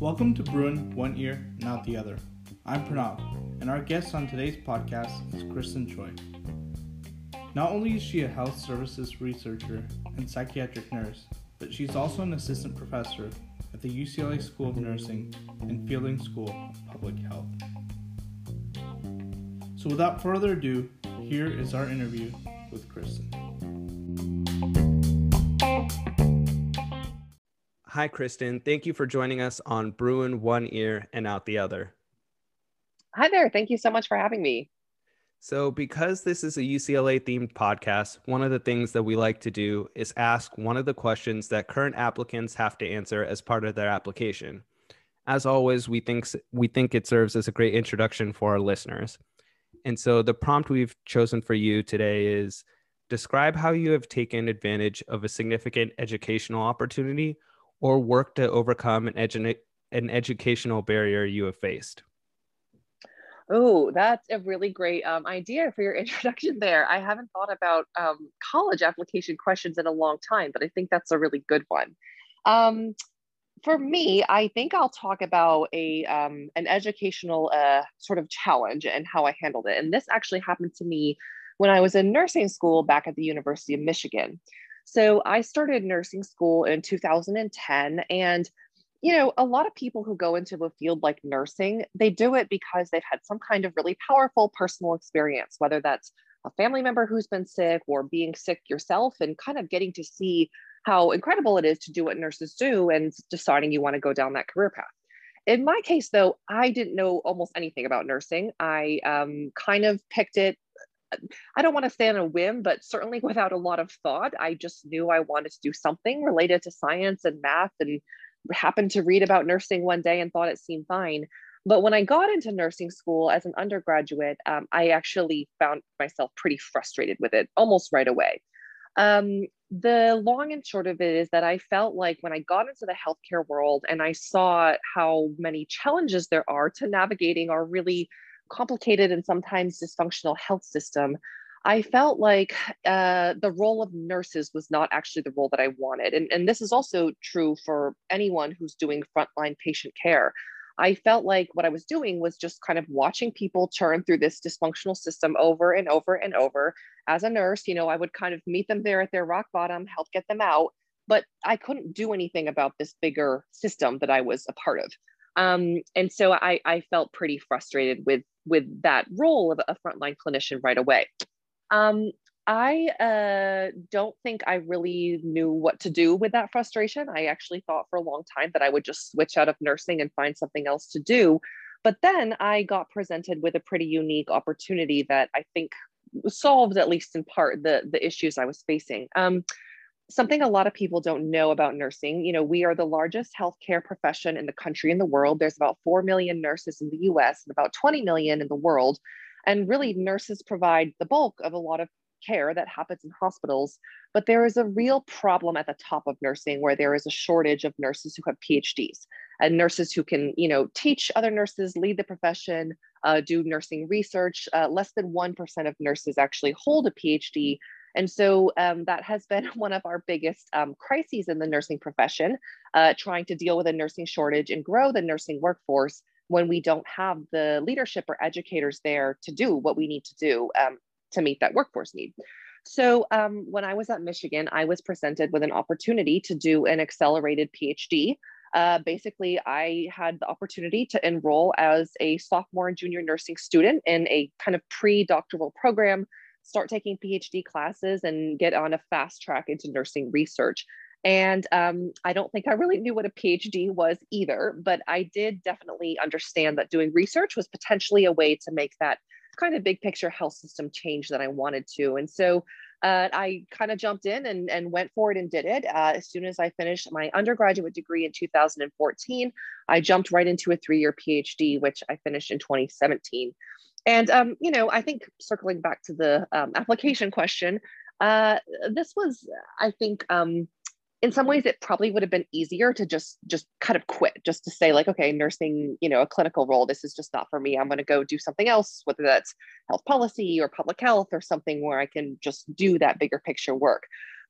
Welcome to Bruin One Ear, Not the Other. I'm Pranav, and our guest on today's podcast is Kristen Choi. Not only is she a health services researcher and psychiatric nurse, but she's also an assistant professor at the UCLA School of Nursing and Fielding School of Public Health. So, without further ado, here is our interview with Kristen. Hi, Kristen. Thank you for joining us on Bruin One Ear and Out the Other. Hi there. Thank you so much for having me. So, because this is a UCLA themed podcast, one of the things that we like to do is ask one of the questions that current applicants have to answer as part of their application. As always, we think we think it serves as a great introduction for our listeners. And so the prompt we've chosen for you today is describe how you have taken advantage of a significant educational opportunity or work to overcome an, edu- an educational barrier you have faced. Oh, that's a really great um, idea for your introduction there. I haven't thought about um, college application questions in a long time, but I think that's a really good one. Um, for me, I think I'll talk about a um, an educational uh, sort of challenge and how I handled it. And this actually happened to me when I was in nursing school back at the University of Michigan. So I started nursing school in 2010, and you know, a lot of people who go into a field like nursing, they do it because they've had some kind of really powerful personal experience, whether that's a family member who's been sick or being sick yourself and kind of getting to see how incredible it is to do what nurses do and deciding you want to go down that career path. In my case, though, I didn't know almost anything about nursing. I um, kind of picked it I don't want to say on a whim, but certainly without a lot of thought. I just knew I wanted to do something related to science and math and happened to read about nursing one day and thought it seemed fine. But when I got into nursing school as an undergraduate, um, I actually found myself pretty frustrated with it almost right away. Um, the long and short of it is that I felt like when I got into the healthcare world and I saw how many challenges there are to navigating our really complicated and sometimes dysfunctional health system, I felt like uh, the role of nurses was not actually the role that I wanted. And, and this is also true for anyone who's doing frontline patient care. I felt like what I was doing was just kind of watching people turn through this dysfunctional system over and over and over. As a nurse, you know, I would kind of meet them there at their rock bottom, help get them out, but I couldn't do anything about this bigger system that I was a part of. Um, and so I, I felt pretty frustrated with with that role of a frontline clinician right away. Um, I uh, don't think I really knew what to do with that frustration. I actually thought for a long time that I would just switch out of nursing and find something else to do. But then I got presented with a pretty unique opportunity that I think solved, at least in part, the, the issues I was facing. Um, something a lot of people don't know about nursing you know we are the largest healthcare profession in the country in the world there's about 4 million nurses in the us and about 20 million in the world and really, nurses provide the bulk of a lot of care that happens in hospitals. But there is a real problem at the top of nursing where there is a shortage of nurses who have PhDs and nurses who can, you know, teach other nurses, lead the profession, uh, do nursing research. Uh, less than 1% of nurses actually hold a PhD. And so um, that has been one of our biggest um, crises in the nursing profession, uh, trying to deal with a nursing shortage and grow the nursing workforce when we don't have the leadership or educators there to do what we need to do um, to meet that workforce need. So um, when I was at Michigan, I was presented with an opportunity to do an accelerated PhD. Uh, basically, I had the opportunity to enroll as a sophomore and junior nursing student in a kind of pre-doctoral program, start taking PhD classes and get on a fast track into nursing research. And um, I don't think I really knew what a PhD was either, but I did definitely understand that doing research was potentially a way to make that kind of big picture health system change that I wanted to. And so uh, I kind of jumped in and, and went for it and did it. Uh, as soon as I finished my undergraduate degree in 2014, I jumped right into a three year PhD, which I finished in 2017. And, um, you know, I think circling back to the um, application question, uh, this was, I think, um, in some ways it probably would have been easier to just just kind of quit just to say like okay nursing you know a clinical role this is just not for me. I'm going to go do something else whether that's health policy or public health or something where i can just do that bigger picture work.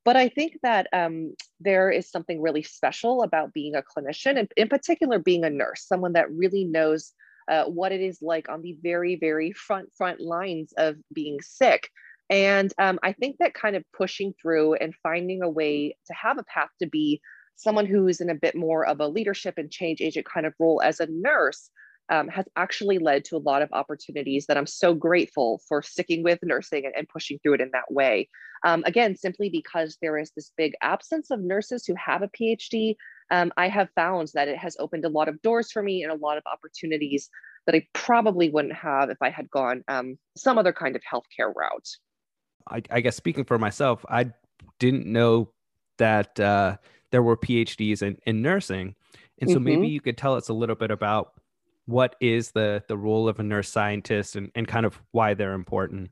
But I think that um, there is something really special about being a clinician, and in particular, being a nurse, someone that really knows uh, what it is like on the very, very front front lines of being sick. And um, I think that kind of pushing through and finding a way to have a path to be someone who's in a bit more of a leadership and change agent kind of role as a nurse um, has actually led to a lot of opportunities that I'm so grateful for sticking with nursing and, and pushing through it in that way. Um, again, simply because there is this big absence of nurses who have a PhD, um, I have found that it has opened a lot of doors for me and a lot of opportunities that I probably wouldn't have if I had gone um, some other kind of healthcare route. I, I, guess speaking for myself, I didn't know that uh, there were PhDs in, in nursing. And so mm-hmm. maybe you could tell us a little bit about what is the the role of a nurse scientist and, and kind of why they're important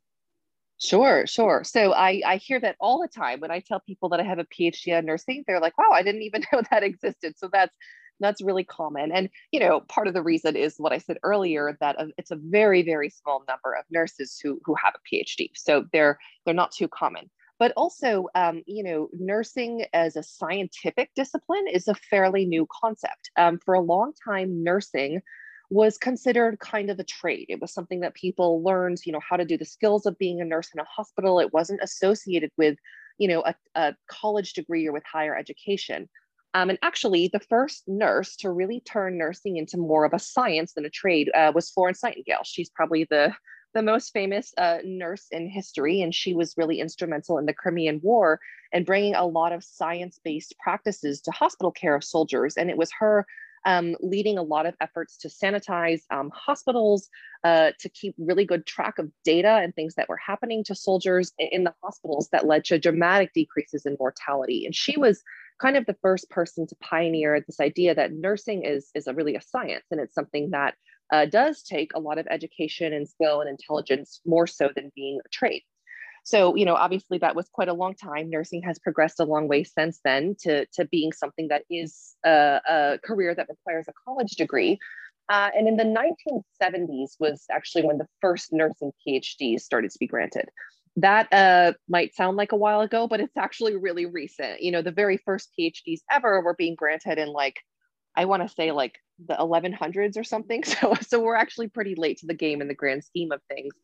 Sure, sure. So I, I hear that all the time when I tell people that I have a PhD in nursing, they're like, wow, I didn't even know that existed. So that's that's really common. And you know, part of the reason is what I said earlier that it's a very, very small number of nurses who who have a PhD. So they're they're not too common. But also, um, you know, nursing as a scientific discipline is a fairly new concept. Um, for a long time, nursing was considered kind of a trade. It was something that people learned, you know, how to do the skills of being a nurse in a hospital. It wasn't associated with, you know, a, a college degree or with higher education. Um, and actually, the first nurse to really turn nursing into more of a science than a trade uh, was Florence Nightingale. She's probably the the most famous uh, nurse in history, and she was really instrumental in the Crimean War and bringing a lot of science based practices to hospital care of soldiers. And it was her um, leading a lot of efforts to sanitize um, hospitals, uh, to keep really good track of data and things that were happening to soldiers in the hospitals that led to dramatic decreases in mortality. And she was kind of the first person to pioneer this idea that nursing is, is a really a science and it's something that uh, does take a lot of education and skill and intelligence more so than being a trade. So, you know, obviously that was quite a long time. Nursing has progressed a long way since then to, to being something that is a, a career that requires a college degree. Uh, and in the 1970s was actually when the first nursing PhDs started to be granted. That uh, might sound like a while ago, but it's actually really recent. You know, the very first PhDs ever were being granted in like, I want to say like the 1100s or something. So, so we're actually pretty late to the game in the grand scheme of things.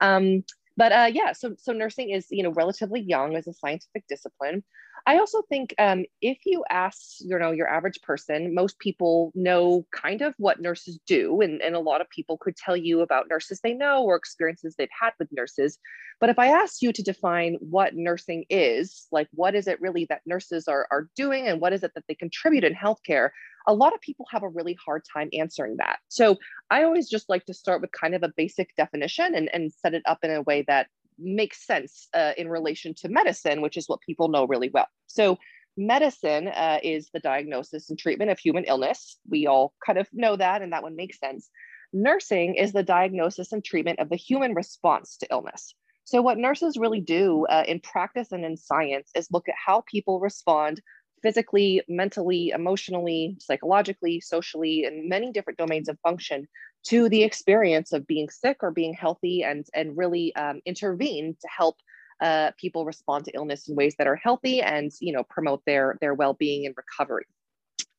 Um, but uh, yeah, so so nursing is you know relatively young as a scientific discipline. I also think um, if you ask you know your average person, most people know kind of what nurses do, and, and a lot of people could tell you about nurses they know or experiences they've had with nurses. But if I ask you to define what nursing is, like what is it really that nurses are, are doing and what is it that they contribute in healthcare, a lot of people have a really hard time answering that. So I always just like to start with kind of a basic definition and, and set it up in a way that makes sense uh, in relation to medicine, which is what people know really well. So medicine uh, is the diagnosis and treatment of human illness. We all kind of know that, and that one makes sense. Nursing is the diagnosis and treatment of the human response to illness. So, what nurses really do uh, in practice and in science is look at how people respond physically, mentally, emotionally, psychologically, socially, in many different domains of function to the experience of being sick or being healthy and, and really um, intervene to help uh, people respond to illness in ways that are healthy and you know promote their, their well-being and recovery.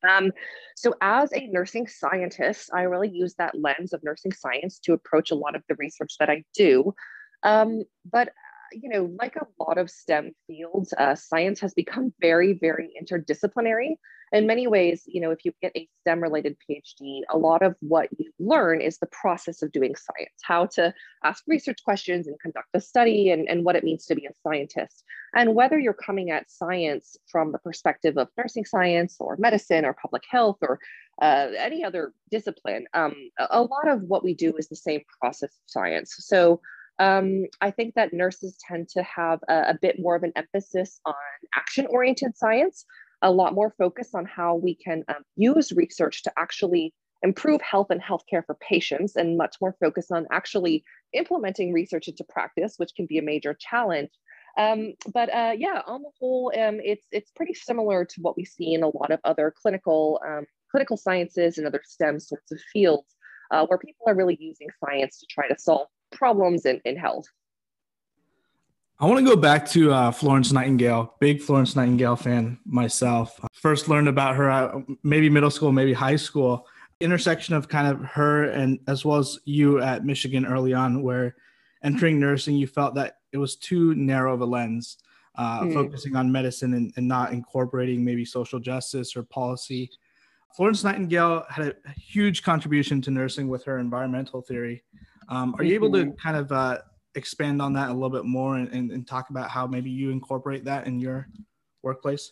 Um, so as a nursing scientist, I really use that lens of nursing science to approach a lot of the research that I do. Um, but you know, like a lot of STEM fields, uh, science has become very, very interdisciplinary. In many ways, you know, if you get a STEM related PhD, a lot of what you learn is the process of doing science, how to ask research questions and conduct a study and, and what it means to be a scientist. And whether you're coming at science from the perspective of nursing science or medicine or public health or uh, any other discipline, um, a lot of what we do is the same process of science. So um, I think that nurses tend to have a, a bit more of an emphasis on action oriented science, a lot more focus on how we can um, use research to actually improve health and healthcare for patients, and much more focus on actually implementing research into practice, which can be a major challenge. Um, but uh, yeah, on the whole, um, it's it's pretty similar to what we see in a lot of other clinical um, clinical sciences and other STEM sorts of fields, uh, where people are really using science to try to solve problems in, in health. I want to go back to uh, Florence Nightingale. Big Florence Nightingale fan myself. First learned about her at maybe middle school, maybe high school. Intersection of kind of her and as well as you at Michigan early on, where entering nursing, you felt that it was too narrow of a lens, uh, mm. focusing on medicine and, and not incorporating maybe social justice or policy. Florence Nightingale had a huge contribution to nursing with her environmental theory. Um, are you able to mm-hmm. kind of uh, expand on that a little bit more and, and, and talk about how maybe you incorporate that in your workplace?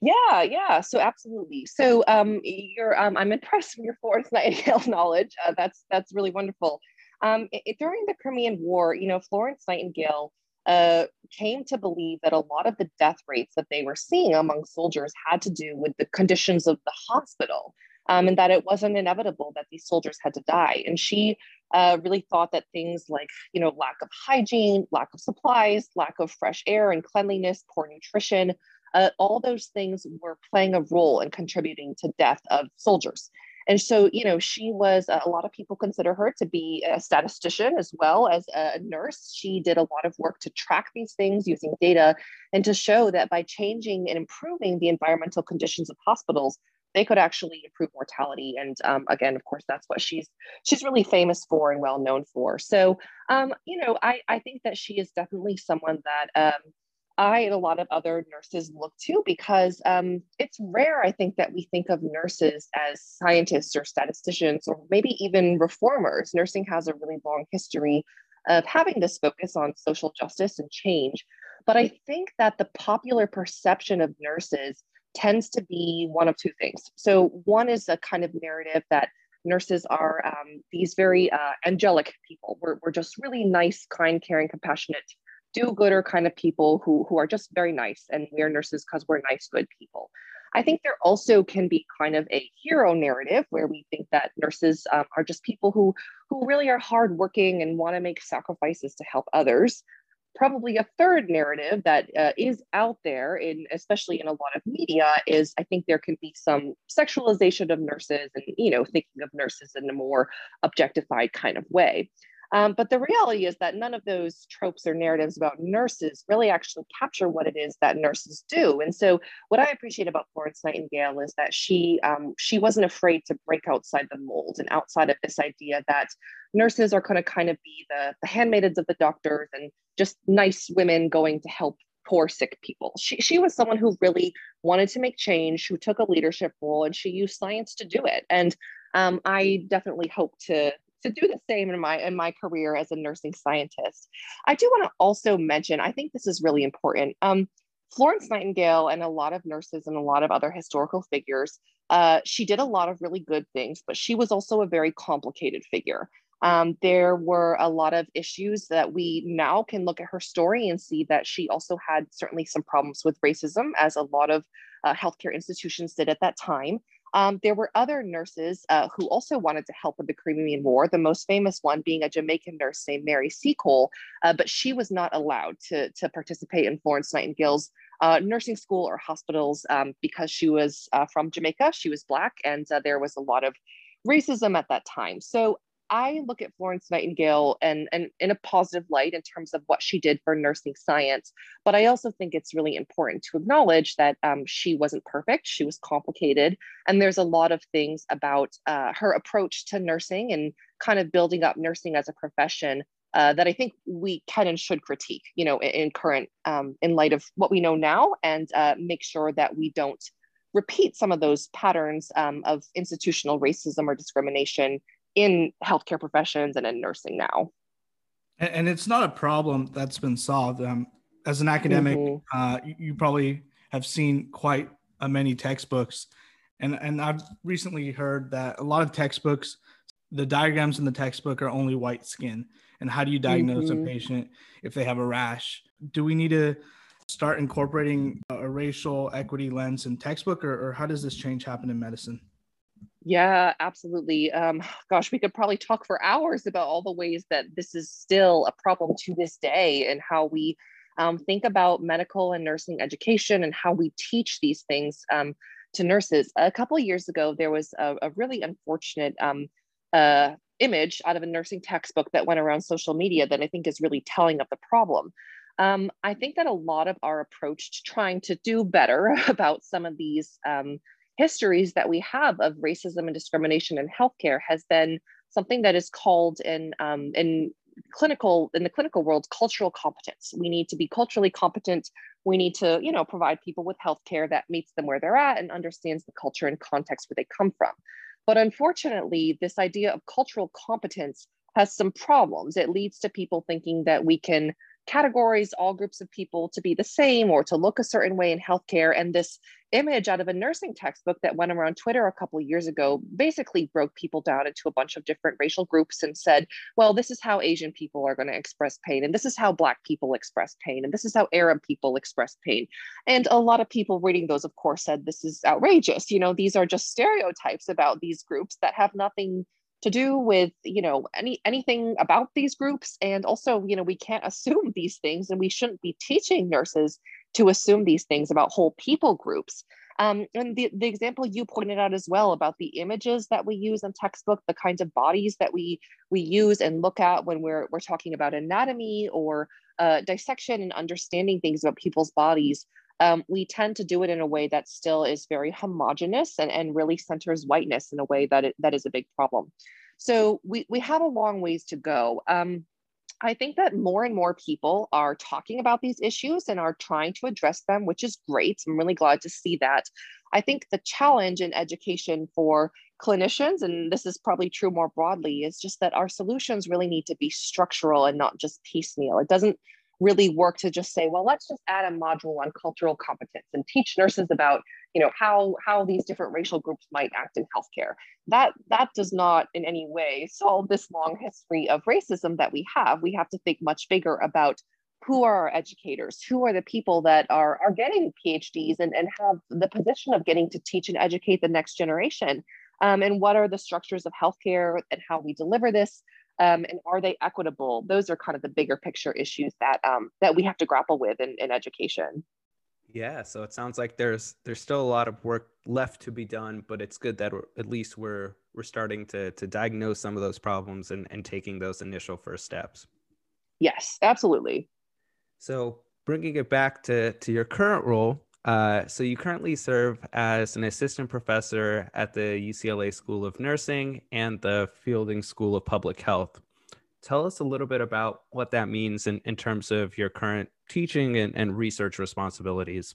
Yeah, yeah. So absolutely. So um, you're, um, I'm impressed with your Florence Nightingale knowledge. Uh, that's that's really wonderful. Um, it, during the Crimean War, you know, Florence Nightingale uh, came to believe that a lot of the death rates that they were seeing among soldiers had to do with the conditions of the hospital um, and that it wasn't inevitable that these soldiers had to die. And she uh, really thought that things like, you know, lack of hygiene, lack of supplies, lack of fresh air and cleanliness, poor nutrition, uh, all those things were playing a role in contributing to death of soldiers. And so, you know, she was, uh, a lot of people consider her to be a statistician as well as a nurse. She did a lot of work to track these things using data and to show that by changing and improving the environmental conditions of hospitals, they could actually improve mortality. And um, again, of course, that's what she's she's really famous for and well known for. So, um, you know, I I think that she is definitely someone that. Um, I and a lot of other nurses look to because um, it's rare, I think, that we think of nurses as scientists or statisticians or maybe even reformers. Nursing has a really long history of having this focus on social justice and change. But I think that the popular perception of nurses tends to be one of two things. So, one is a kind of narrative that nurses are um, these very uh, angelic people. We're, we're just really nice, kind, caring, compassionate, do gooder kind of people who, who are just very nice. And we are nurses because we're nice, good people. I think there also can be kind of a hero narrative where we think that nurses um, are just people who who really are hardworking and want to make sacrifices to help others probably a third narrative that uh, is out there in especially in a lot of media is i think there can be some sexualization of nurses and you know thinking of nurses in a more objectified kind of way um, but the reality is that none of those tropes or narratives about nurses really actually capture what it is that nurses do. And so, what I appreciate about Florence Nightingale is that she um, she wasn't afraid to break outside the mold and outside of this idea that nurses are going to kind of be the, the handmaidens of the doctors and just nice women going to help poor sick people. She, she was someone who really wanted to make change, who took a leadership role, and she used science to do it. And um, I definitely hope to to do the same in my in my career as a nursing scientist. I do want to also mention, I think this is really important. Um, Florence Nightingale and a lot of nurses and a lot of other historical figures, uh, she did a lot of really good things, but she was also a very complicated figure. Um, there were a lot of issues that we now can look at her story and see that she also had certainly some problems with racism, as a lot of uh, healthcare institutions did at that time. Um, there were other nurses uh, who also wanted to help with the Crimean War, the most famous one being a Jamaican nurse named Mary Seacole, uh, but she was not allowed to, to participate in Florence Nightingale's uh, nursing school or hospitals um, because she was uh, from Jamaica, she was Black, and uh, there was a lot of racism at that time. So I look at Florence Nightingale and, and in a positive light in terms of what she did for nursing science. But I also think it's really important to acknowledge that um, she wasn't perfect, she was complicated. And there's a lot of things about uh, her approach to nursing and kind of building up nursing as a profession uh, that I think we can and should critique, you know, in, in current, um, in light of what we know now, and uh, make sure that we don't repeat some of those patterns um, of institutional racism or discrimination in healthcare professions and in nursing now. And, and it's not a problem that's been solved. Um, as an academic, mm-hmm. uh, you, you, probably have seen quite a many textbooks, and and I've recently heard that a lot of textbooks, the diagrams in the textbook are only white skin. And how do you diagnose mm-hmm. a patient if they have a rash? Do we need to start incorporating a racial equity lens in textbook, or, or how does this change happen in medicine? Yeah, absolutely. Um, gosh, we could probably talk for hours about all the ways that this is still a problem to this day and how we um, think about medical and nursing education and how we teach these things um, to nurses. A couple years ago, there was a, a really unfortunate um, uh, image out of a nursing textbook that went around social media that I think is really telling of the problem. Um, I think that a lot of our approach to trying to do better about some of these um, histories that we have of racism and discrimination in healthcare has been something that is called in um, in clinical in the clinical world cultural competence. We need to be culturally competent. We need to you know provide people with healthcare that meets them where they're at and understands the culture and context where they come from. But unfortunately this idea of cultural competence has some problems. It leads to people thinking that we can categorize all groups of people to be the same or to look a certain way in healthcare. And this image out of a nursing textbook that went around Twitter a couple years ago basically broke people down into a bunch of different racial groups and said, well, this is how Asian people are going to express pain, and this is how Black people express pain, and this is how Arab people express pain. And a lot of people reading those, of course, said this is outrageous. You know, these are just stereotypes about these groups that have nothing to do with you know any anything about these groups. And also you know we can't assume these things and we shouldn't be teaching nurses to assume these things about whole people groups. Um, and the, the example you pointed out as well about the images that we use in textbook the kinds of bodies that we we use and look at when we're we're talking about anatomy or uh, dissection and understanding things about people's bodies um, we tend to do it in a way that still is very homogenous and, and really centers whiteness in a way that it, that is a big problem. So we, we have a long ways to go. Um, I think that more and more people are talking about these issues and are trying to address them, which is great. I'm really glad to see that. I think the challenge in education for clinicians, and this is probably true more broadly, is just that our solutions really need to be structural and not just piecemeal. It doesn't really work to just say, well, let's just add a module on cultural competence and teach nurses about, you know, how how these different racial groups might act in healthcare. That that does not in any way solve this long history of racism that we have. We have to think much bigger about who are our educators, who are the people that are are getting PhDs and, and have the position of getting to teach and educate the next generation. Um, and what are the structures of healthcare and how we deliver this um, and are they equitable? Those are kind of the bigger picture issues that um, that we have to grapple with in, in education. Yeah so it sounds like there's there's still a lot of work left to be done but it's good that at least we're we're starting to to diagnose some of those problems and, and taking those initial first steps. Yes absolutely. So bringing it back to to your current role uh, so you currently serve as an assistant professor at the UCLA School of Nursing and the Fielding School of Public Health. Tell us a little bit about what that means in, in terms of your current teaching and, and research responsibilities.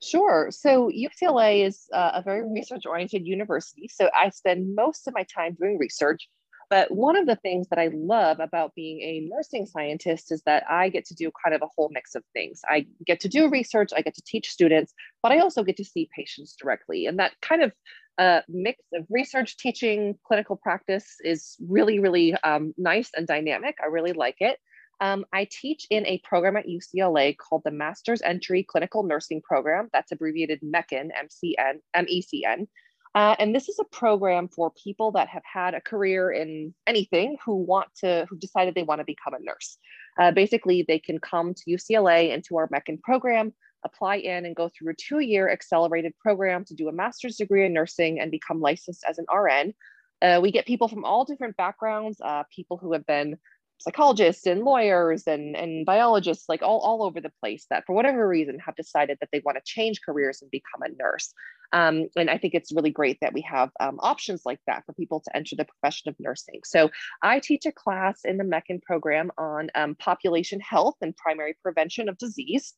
Sure. So UCLA is uh, a very research oriented university. So I spend most of my time doing research but one of the things that I love about being a nursing scientist is that I get to do kind of a whole mix of things. I get to do research, I get to teach students, but I also get to see patients directly. And that kind of uh, mix of research, teaching, clinical practice is really, really um, nice and dynamic. I really like it. Um, I teach in a program at UCLA called the Master's Entry Clinical Nursing Program. That's abbreviated MECN, M-C-N, M-E-C-N. Uh, and this is a program for people that have had a career in anything who want to, who decided they want to become a nurse. Uh, basically, they can come to UCLA into our MECN program, apply in and go through a two year accelerated program to do a master's degree in nursing and become licensed as an RN. Uh, we get people from all different backgrounds, uh, people who have been psychologists and lawyers and, and biologists, like all, all over the place, that for whatever reason have decided that they want to change careers and become a nurse. Um, and I think it's really great that we have um, options like that for people to enter the profession of nursing. So I teach a class in the MECN program on um, population health and primary prevention of disease.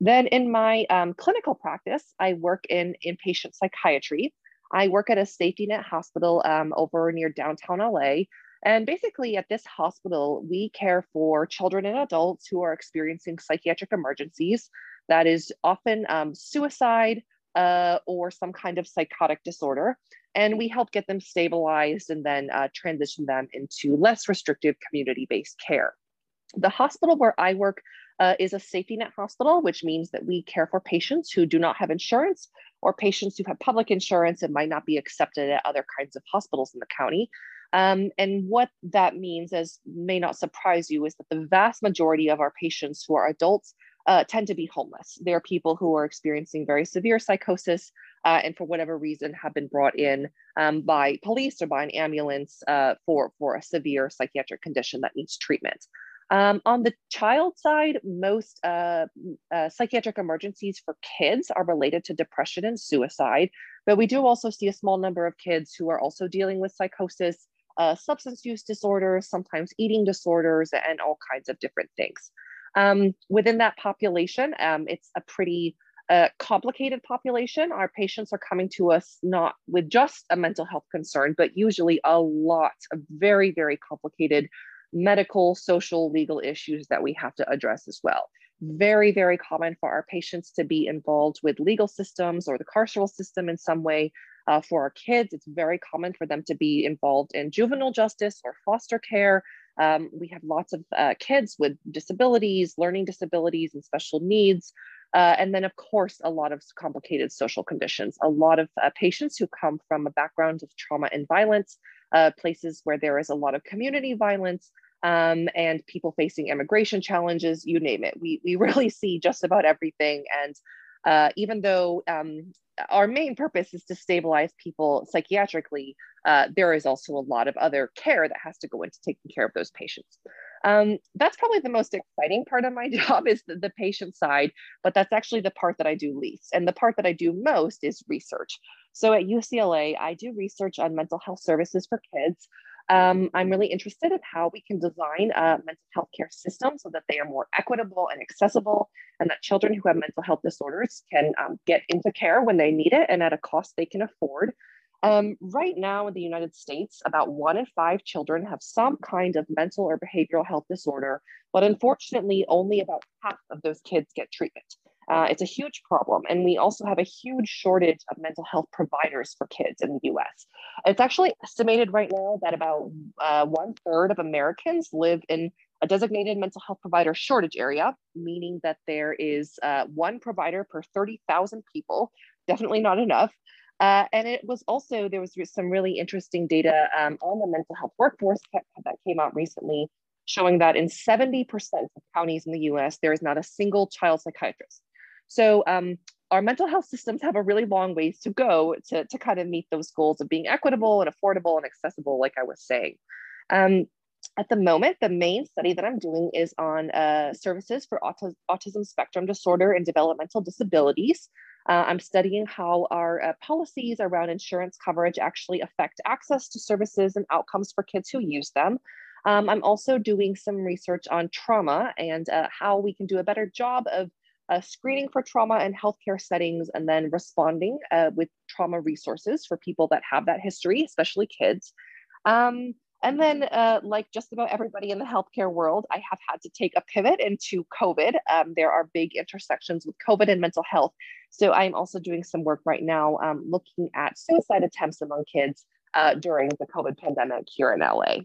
Then in my um, clinical practice, I work in inpatient psychiatry. I work at a safety net hospital um, over near downtown LA. And basically, at this hospital, we care for children and adults who are experiencing psychiatric emergencies. That is often um, suicide uh, or some kind of psychotic disorder. And we help get them stabilized and then uh, transition them into less restrictive community based care. The hospital where I work uh, is a safety net hospital, which means that we care for patients who do not have insurance or patients who have public insurance and might not be accepted at other kinds of hospitals in the county. Um, and what that means, as may not surprise you, is that the vast majority of our patients who are adults uh, tend to be homeless. They are people who are experiencing very severe psychosis uh, and for whatever reason have been brought in um, by police or by an ambulance uh, for, for a severe psychiatric condition that needs treatment. Um, on the child side, most uh, uh, psychiatric emergencies for kids are related to depression and suicide, but we do also see a small number of kids who are also dealing with psychosis, uh, substance use disorders, sometimes eating disorders, and all kinds of different things. Um, within that population, um, it's a pretty uh, complicated population. Our patients are coming to us not with just a mental health concern, but usually a lot of very, very complicated medical, social, legal issues that we have to address as well. Very, very common for our patients to be involved with legal systems or the carceral system in some way. Uh, for our kids, it's very common for them to be involved in juvenile justice or foster care. Um, we have lots of uh, kids with disabilities, learning disabilities, and special needs. Uh, and then, of course, a lot of complicated social conditions. A lot of uh, patients who come from a background of trauma and violence, uh, places where there is a lot of community violence, um, and people facing immigration challenges, you name it. We, we really see just about everything. And uh, even though um, our main purpose is to stabilize people psychiatrically, uh, there is also a lot of other care that has to go into taking care of those patients. Um, that's probably the most exciting part of my job is the, the patient side, but that's actually the part that I do least. And the part that I do most is research. So at UCLA, I do research on mental health services for kids. Um, I'm really interested in how we can design a mental health care system so that they are more equitable and accessible, and that children who have mental health disorders can um, get into care when they need it and at a cost they can afford. Um, right now in the United States, about one in five children have some kind of mental or behavioral health disorder, but unfortunately, only about half of those kids get treatment. Uh, it's a huge problem. And we also have a huge shortage of mental health providers for kids in the US. It's actually estimated right now that about uh, one third of Americans live in a designated mental health provider shortage area, meaning that there is uh, one provider per 30,000 people, definitely not enough. Uh, and it was also, there was some really interesting data um, on the mental health workforce that came out recently showing that in 70% of counties in the US, there is not a single child psychiatrist. So um, our mental health systems have a really long ways to go to, to kind of meet those goals of being equitable and affordable and accessible, like I was saying. Um, at the moment, the main study that I'm doing is on uh, services for autism spectrum disorder and developmental disabilities. Uh, I'm studying how our uh, policies around insurance coverage actually affect access to services and outcomes for kids who use them. Um, I'm also doing some research on trauma and uh, how we can do a better job of uh, screening for trauma in healthcare settings and then responding uh, with trauma resources for people that have that history, especially kids. Um, and then, uh, like just about everybody in the healthcare world, I have had to take a pivot into COVID. Um, there are big intersections with COVID and mental health. So I'm also doing some work right now um, looking at suicide attempts among kids uh, during the COVID pandemic here in LA.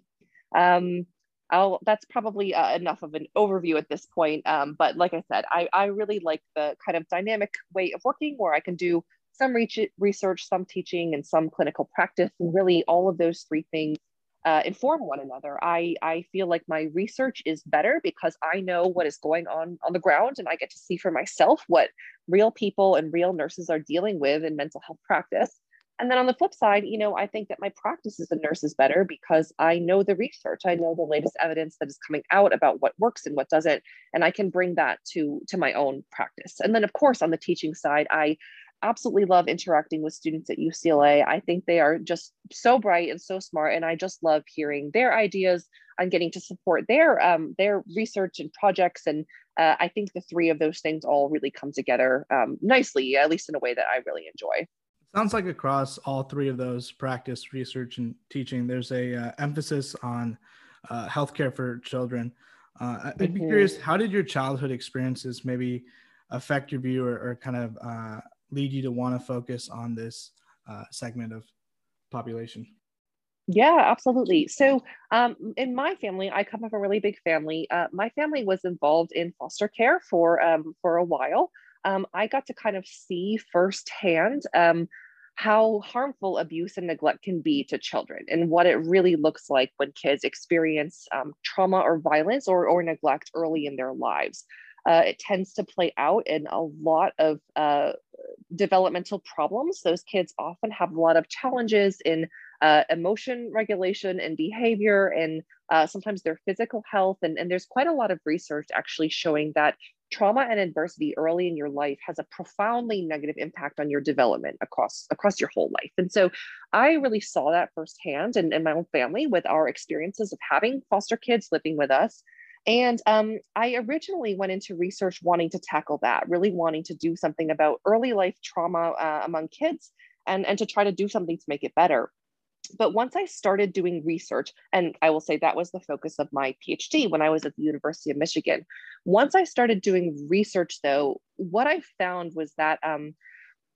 Um, I'll, that's probably uh, enough of an overview at this point. Um, but like I said, I, I really like the kind of dynamic way of working where I can do some research, some teaching, and some clinical practice. And really, all of those three things uh, inform one another. I, I feel like my research is better because I know what is going on on the ground and I get to see for myself what real people and real nurses are dealing with in mental health practice. And then on the flip side, you know, I think that my practice as a nurse is better because I know the research, I know the latest evidence that is coming out about what works and what doesn't, and I can bring that to to my own practice. And then of course on the teaching side, I absolutely love interacting with students at UCLA. I think they are just so bright and so smart, and I just love hearing their ideas on getting to support their um, their research and projects. And uh, I think the three of those things all really come together um, nicely, at least in a way that I really enjoy. Sounds like across all three of those practice, research, and teaching, there's a uh, emphasis on uh, healthcare for children. Uh, I'd be mm-hmm. curious, how did your childhood experiences maybe affect your view or, or kind of uh, lead you to want to focus on this uh, segment of population? Yeah, absolutely. So, um, in my family, I come from a really big family. Uh, my family was involved in foster care for um, for a while. Um, I got to kind of see firsthand um, how harmful abuse and neglect can be to children, and what it really looks like when kids experience um, trauma or violence or or neglect early in their lives. Uh, it tends to play out in a lot of uh, developmental problems. Those kids often have a lot of challenges in uh, emotion regulation and behavior and uh, sometimes their physical health. And, and there's quite a lot of research actually showing that trauma and adversity early in your life has a profoundly negative impact on your development across across your whole life and so i really saw that firsthand in, in my own family with our experiences of having foster kids living with us and um, I originally went into research wanting to tackle that, really wanting to do something about early life trauma uh, among kids and, and to try to do something to make it better. But once I started doing research, and I will say that was the focus of my PhD when I was at the University of Michigan. Once I started doing research, though, what I found was that um,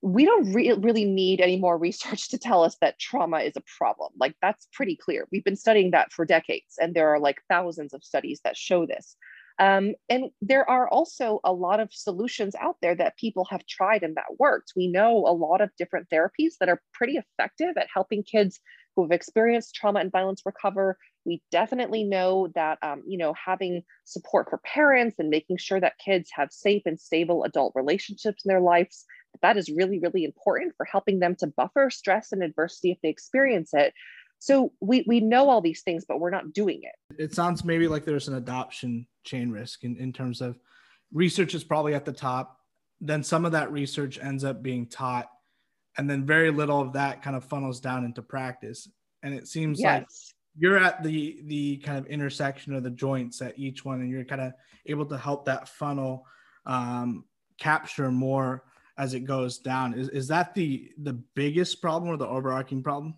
we don't re- really need any more research to tell us that trauma is a problem. Like that's pretty clear. We've been studying that for decades, and there are like thousands of studies that show this. Um, and there are also a lot of solutions out there that people have tried and that worked. We know a lot of different therapies that are pretty effective at helping kids who have experienced trauma and violence recover. We definitely know that um, you know having support for parents and making sure that kids have safe and stable adult relationships in their lives that is really, really important for helping them to buffer stress and adversity if they experience it. So we, we know all these things, but we're not doing it. It sounds maybe like there's an adoption chain risk in, in terms of research is probably at the top. Then some of that research ends up being taught, and then very little of that kind of funnels down into practice. And it seems yes. like you're at the the kind of intersection of the joints at each one, and you're kind of able to help that funnel um, capture more as it goes down. Is, is that the the biggest problem or the overarching problem?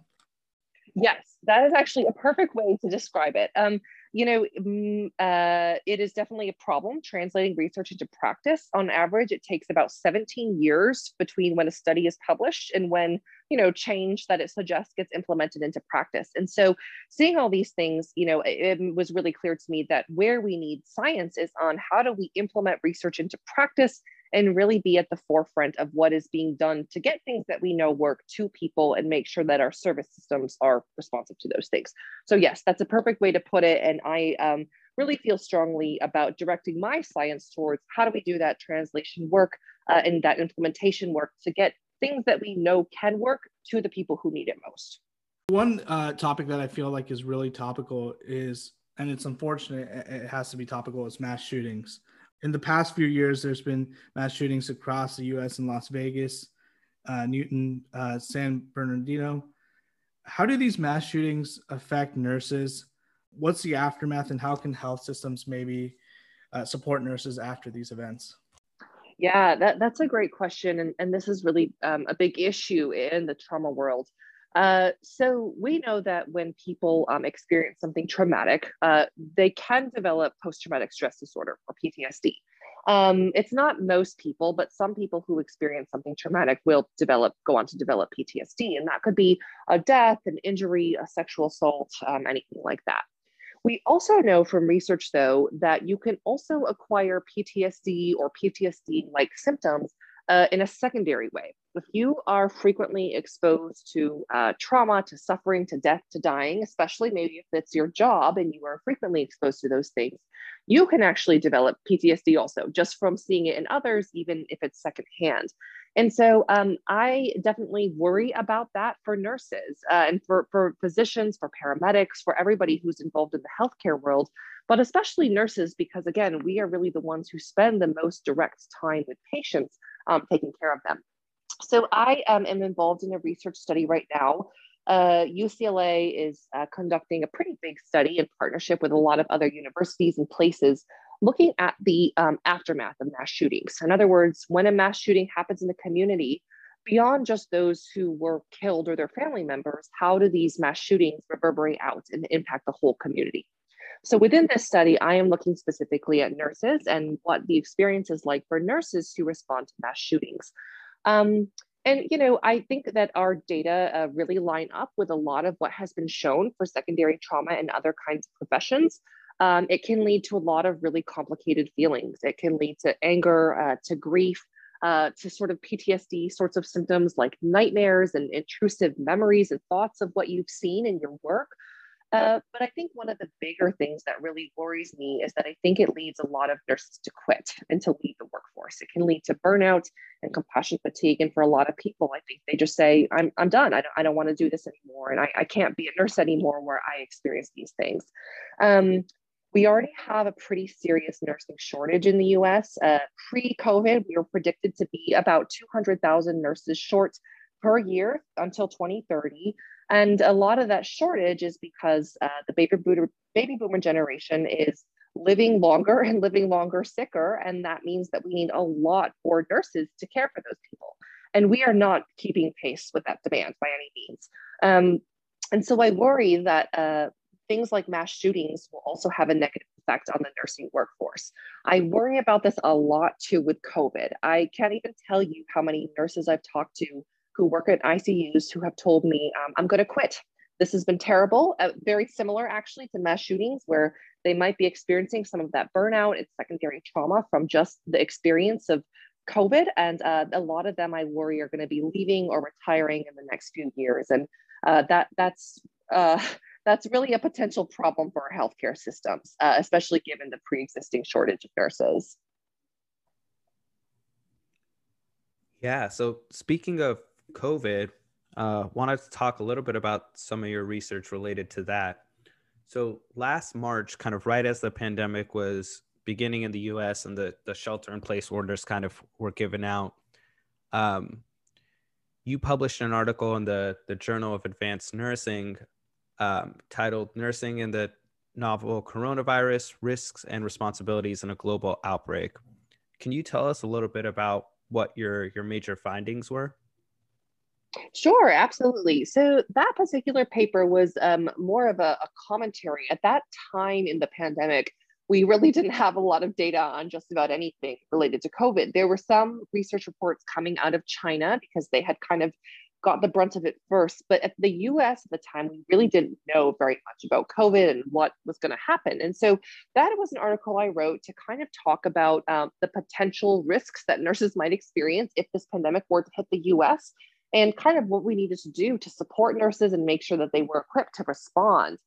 Yes, that is actually a perfect way to describe it. Um, you know, mm, uh, it is definitely a problem translating research into practice. On average, it takes about 17 years between when a study is published and when, you know, change that it suggests gets implemented into practice. And so seeing all these things, you know, it, it was really clear to me that where we need science is on how do we implement research into practice and really be at the forefront of what is being done to get things that we know work to people and make sure that our service systems are responsive to those things. So, yes, that's a perfect way to put it. And I um, really feel strongly about directing my science towards how do we do that translation work uh, and that implementation work to get things that we know can work to the people who need it most. One uh, topic that I feel like is really topical is, and it's unfortunate, it has to be topical, is mass shootings in the past few years, there's been mass shootings across the U.S. in Las Vegas, uh, Newtown, uh, San Bernardino. How do these mass shootings affect nurses? What's the aftermath, and how can health systems maybe uh, support nurses after these events? Yeah, that, that's a great question. And, and this is really um, a big issue in the trauma world. Uh, so we know that when people um, experience something traumatic, uh, they can develop post-traumatic stress disorder or PTSD. Um, it's not most people, but some people who experience something traumatic will develop, go on to develop PTSD, and that could be a death, an injury, a sexual assault, um, anything like that. We also know from research, though, that you can also acquire PTSD or PTSD like symptoms uh, in a secondary way. If you are frequently exposed to uh, trauma, to suffering, to death, to dying, especially maybe if it's your job and you are frequently exposed to those things, you can actually develop PTSD also just from seeing it in others, even if it's secondhand. And so um, I definitely worry about that for nurses uh, and for, for physicians, for paramedics, for everybody who's involved in the healthcare world, but especially nurses, because again, we are really the ones who spend the most direct time with patients um, taking care of them. So I um, am involved in a research study right now. Uh, UCLA is uh, conducting a pretty big study in partnership with a lot of other universities and places looking at the um, aftermath of mass shootings. In other words, when a mass shooting happens in the community, beyond just those who were killed or their family members, how do these mass shootings reverberate out and impact the whole community? So within this study, I am looking specifically at nurses and what the experience is like for nurses who respond to mass shootings. Um, and you know, I think that our data uh, really line up with a lot of what has been shown for secondary trauma and other kinds of professions. Um, it can lead to a lot of really complicated feelings. It can lead to anger, uh, to grief, uh, to sort of PTSD sorts of symptoms like nightmares and intrusive memories and thoughts of what you've seen in your work. Uh, but I think one of the bigger things that really worries me is that I think it leads a lot of nurses to quit and to leave the workforce. It can lead to burnout and compassion fatigue. And for a lot of people, I think they just say, I'm, I'm done. I don't, I don't want to do this anymore. And I, I can't be a nurse anymore where I experience these things. Um, we already have a pretty serious nursing shortage in the US. Uh, Pre COVID, we were predicted to be about 200,000 nurses short per year until 2030. And a lot of that shortage is because uh, the baby boomer, baby boomer generation is living longer and living longer sicker. And that means that we need a lot more nurses to care for those people. And we are not keeping pace with that demand by any means. Um, and so I worry that uh, things like mass shootings will also have a negative effect on the nursing workforce. I worry about this a lot too with COVID. I can't even tell you how many nurses I've talked to who work at ICUs who have told me, um, I'm going to quit. This has been terrible. Uh, very similar, actually, to mass shootings, where they might be experiencing some of that burnout and secondary trauma from just the experience of COVID. And uh, a lot of them, I worry, are going to be leaving or retiring in the next few years. And uh, that that's uh, that's really a potential problem for our healthcare systems, uh, especially given the pre-existing shortage of nurses. Yeah. So speaking of COVID, uh, wanted to talk a little bit about some of your research related to that. So last March, kind of right as the pandemic was beginning in the U.S. and the the shelter in place orders kind of were given out, um, you published an article in the the Journal of Advanced Nursing um, titled "Nursing in the Novel Coronavirus: Risks and Responsibilities in a Global Outbreak." Can you tell us a little bit about what your your major findings were? Sure, absolutely. So that particular paper was um, more of a, a, commentary. At that time in the pandemic, we really didn't have a lot of data on just about anything related to COVID. There were some research reports coming out of China because they had kind of got the brunt of it first. But at the US at the time, we really didn't know very much about COVID and what was going to happen. And so that was an article I wrote to kind of talk about um, the potential risks that nurses might experience if this pandemic were to hit the US and kind of what we needed to do to support nurses and make sure that they were equipped to respond.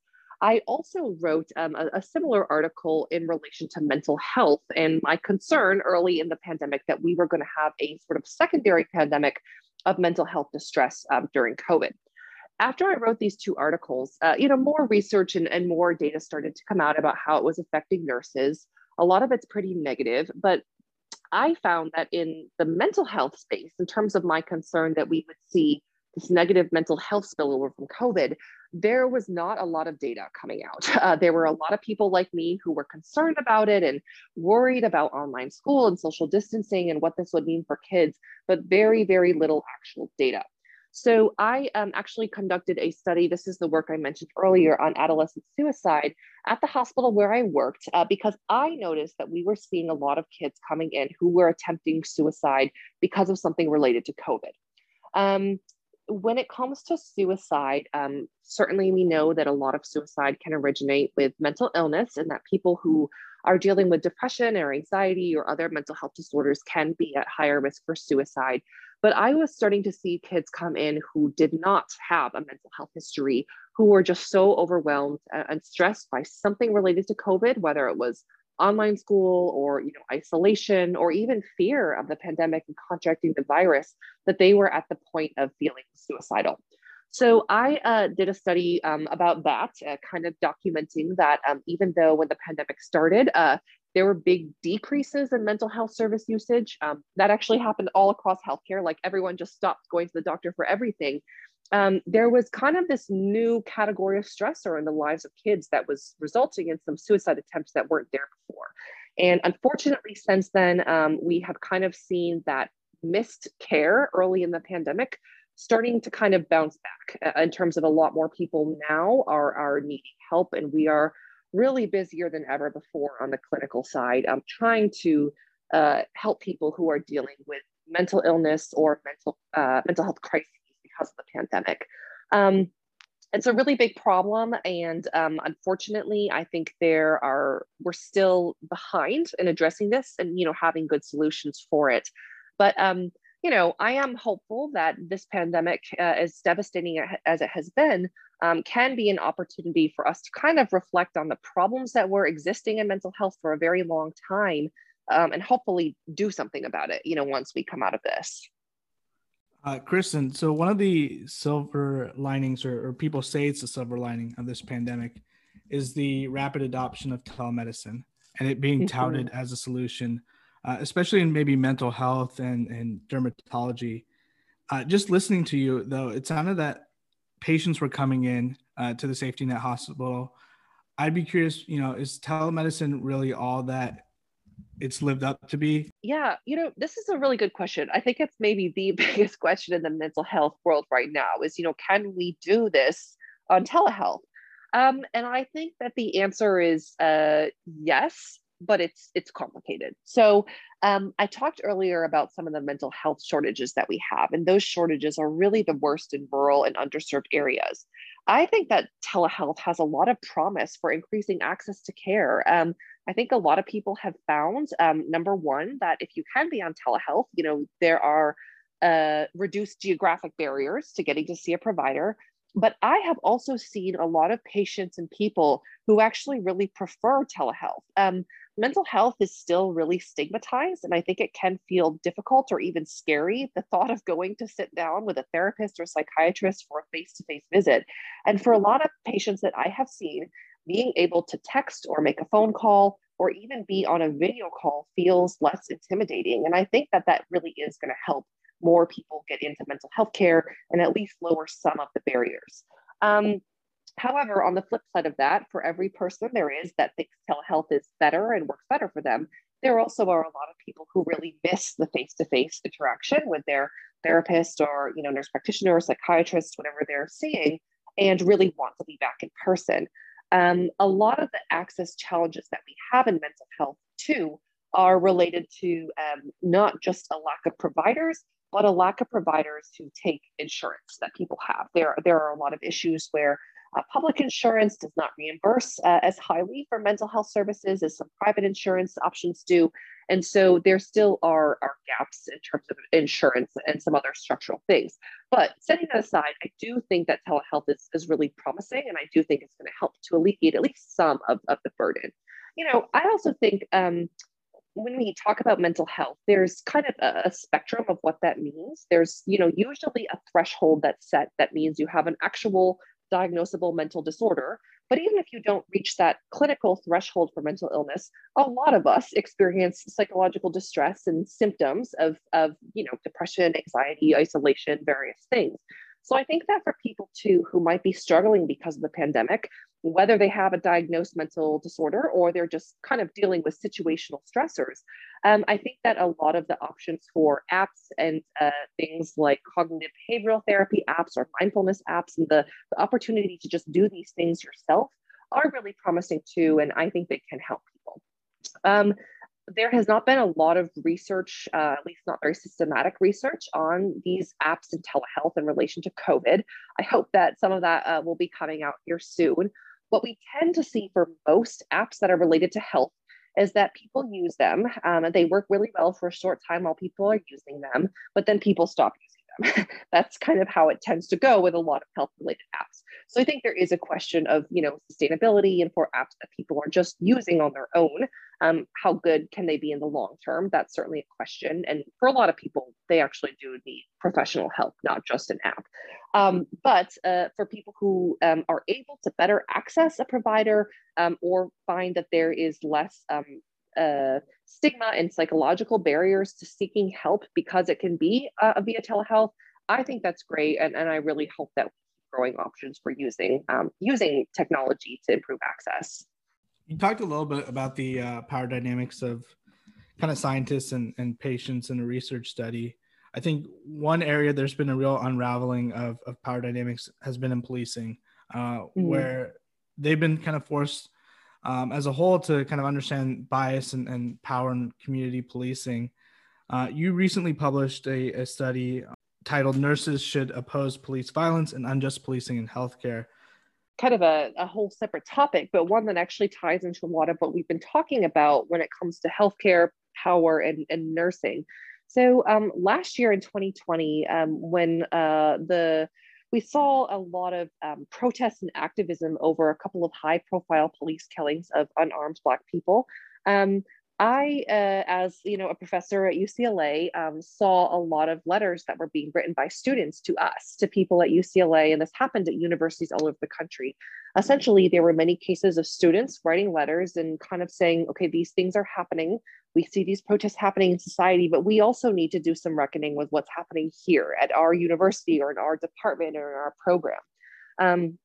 I also wrote um, a, a, similar article in relation to mental health and my concern early in the pandemic that we were going to have a sort of secondary pandemic of mental health distress um, during COVID. After I wrote these two articles, uh, you know, more research and, and more data started to come out about how it was affecting nurses. A lot of it's pretty negative, but I found that in the mental health space, in terms of my concern that we would see this negative mental health spillover from COVID, there was not a lot of data coming out. Uh, there were a lot of people like me who were concerned about it and worried about online school and social distancing and what this would mean for kids, but very, very little actual data. So I um, actually conducted a study. This is the work I mentioned earlier on adolescent suicide at the hospital where I worked, uh, because I noticed that we were seeing a lot of kids coming in who were attempting suicide because of something related to COVID. Um, when it comes to suicide, um, certainly we know that a lot of suicide can originate with mental illness, and that people who are dealing with depression or anxiety or other mental health disorders can be at higher risk for suicide. But I was starting to see kids come in who did not have a mental health history, who were just so overwhelmed and stressed by something related to COVID, whether it was online school or you know isolation or even fear of the pandemic and contracting the virus that they were at the point of feeling suicidal. So i uh, did a study um, about that uh, kind of documenting that um, even though when the pandemic started uh, there were big decreases in mental health service usage. Um, that actually happened all across healthcare. Like everyone just stopped going to the doctor for everything. Um, there was kind of this new category of stressor in the lives of kids that was resulting in some suicide attempts that weren't there before. And unfortunately, since then, um, we have kind of seen that missed care early in the pandemic starting to kind of bounce back uh, in terms of a lot more people now are, are needing help and we are really busier than ever before on the clinical side. I'm trying to uh, help people who are dealing with mental illness or mental uh, mental health crises because of the pandemic. Um, it's a really big problem, and um, unfortunately, I think there are we're still behind in addressing this and you know having good solutions for it. But um, you know, I am hopeful that this pandemic, uh, as devastating as it has been, um, can be an opportunity for us to kind of reflect on the problems that were existing in mental health for a very long time um, and hopefully do something about it, you know, once we come out of this. Uh, Kristen, so one of the silver linings, or, or people say it's a silver lining of this pandemic, is the rapid adoption of telemedicine and it being mm-hmm. touted as a solution, uh, especially in maybe mental health and, and dermatology. Uh, just listening to you, though, it sounded that patients were coming in uh, to the safety net hospital. I'd be curious, you know, is telemedicine really all that it's lived up to be? Yeah, you know, this is a really good question. I think it's maybe the biggest question in the mental health world right now is, you know, can we do this on telehealth? Um, and I think that the answer is uh, yes, but it's it's complicated. So um, I talked earlier about some of the mental health shortages that we have, and those shortages are really the worst in rural and underserved areas. I think that telehealth has a lot of promise for increasing access to care. Um, I think a lot of people have found, um, number one, that if you can be on telehealth, you know, there are uh, reduced geographic barriers to getting to see a provider. But I have also seen a lot of patients and people who actually really prefer telehealth. Um, mental health is still really stigmatized, and I think it can feel difficult or even scary the thought of going to sit down with a therapist or psychiatrist for a face to face visit. And for a lot of patients that I have seen, being able to text or make a phone call or even be on a video call feels less intimidating. And I think that that really is going to help more people get into mental health care and at least lower some of the barriers. Um, however, on the flip side of that, for every person there is that thinks telehealth is better and works better for them, there also are a lot of people who really miss the face-to-face interaction with their therapist or you know nurse practitioner or psychiatrist, whatever they're seeing, and really want to be back in person. Um, a lot of the access challenges that we have in mental health too are related to um, not just a lack of providers, but a lack of providers who take insurance that people have. There, there are a lot of issues where uh, public insurance does not reimburse uh, as highly for mental health services as some private insurance options do. And so there still are, are gaps in terms of insurance and some other structural things. But setting that aside, I do think that telehealth is, is really promising, and I do think it's going to help to alleviate at least some of, of the burden. You know, I also think um, when we talk about mental health, there's kind of a, a, spectrum of what that means. There's, you know, usually a threshold that's set that means you have an actual diagnosable mental disorder. But even if you don't reach that clinical threshold for mental illness, a lot of us experience psychological distress and symptoms of, of you know, depression, anxiety, isolation, various things. So I think that for people too who might be struggling because of the pandemic, whether they have a diagnosed mental disorder or they're just kind of dealing with situational stressors, um, I think that a lot of the options for apps and uh, things like cognitive behavioral therapy apps or mindfulness apps and the, the opportunity to just do these things yourself are really promising too. And I think they can help people. Um, there has not been a lot of research, uh, at least not very systematic research, on these apps and telehealth in relation to COVID. I hope that some of that uh, will be coming out here soon. What we tend to see for most apps that are related to health is that people use them um, and they work really well for a short time while people are using them, but then people stop using them. That's kind of how it tends to go with a lot of health related apps. So I think there is a question of, you know, sustainability and for apps that people are just using on their own, um, how good can they be in the long term? That's certainly a question. And for a lot of people, they actually do need professional help, not just an app. Um, but uh, for people who um, are able to better access a provider um, or find that there is less um, uh, stigma and psychological barriers to seeking help because it can be uh, via telehealth, I think that's great. And, and I really hope that growing options for using, um, using technology to improve access. You talked a little bit about the uh, power dynamics of kind of scientists and, and patients in a research study. I think one area there's been a real unraveling of, of power dynamics has been in policing, uh, mm-hmm. where they've been kind of forced um, as a whole to kind of understand bias and, and power and community policing. Uh, you recently published a, a, study titled Nurses Should Oppose Police Violence and Unjust Policing in Healthcare. Kind of a, a whole separate topic, but one that actually ties into a lot of what we've been talking about when it comes to healthcare, power, and, and nursing. So um, last year in 2020, um, when uh, the we saw a lot of um, protests and activism over a couple of high-profile police killings of unarmed Black people. Um, I, uh, as you know, a professor at UCLA, um, saw a lot of letters that were being written by students to us, to people at UCLA, and this happened at universities all over the country. Essentially, there were many cases of students writing letters and kind of saying, "Okay, these things are happening. We see these protests happening in society, but we also need to do some reckoning with what's happening here at our university or in our department or in our program." Um,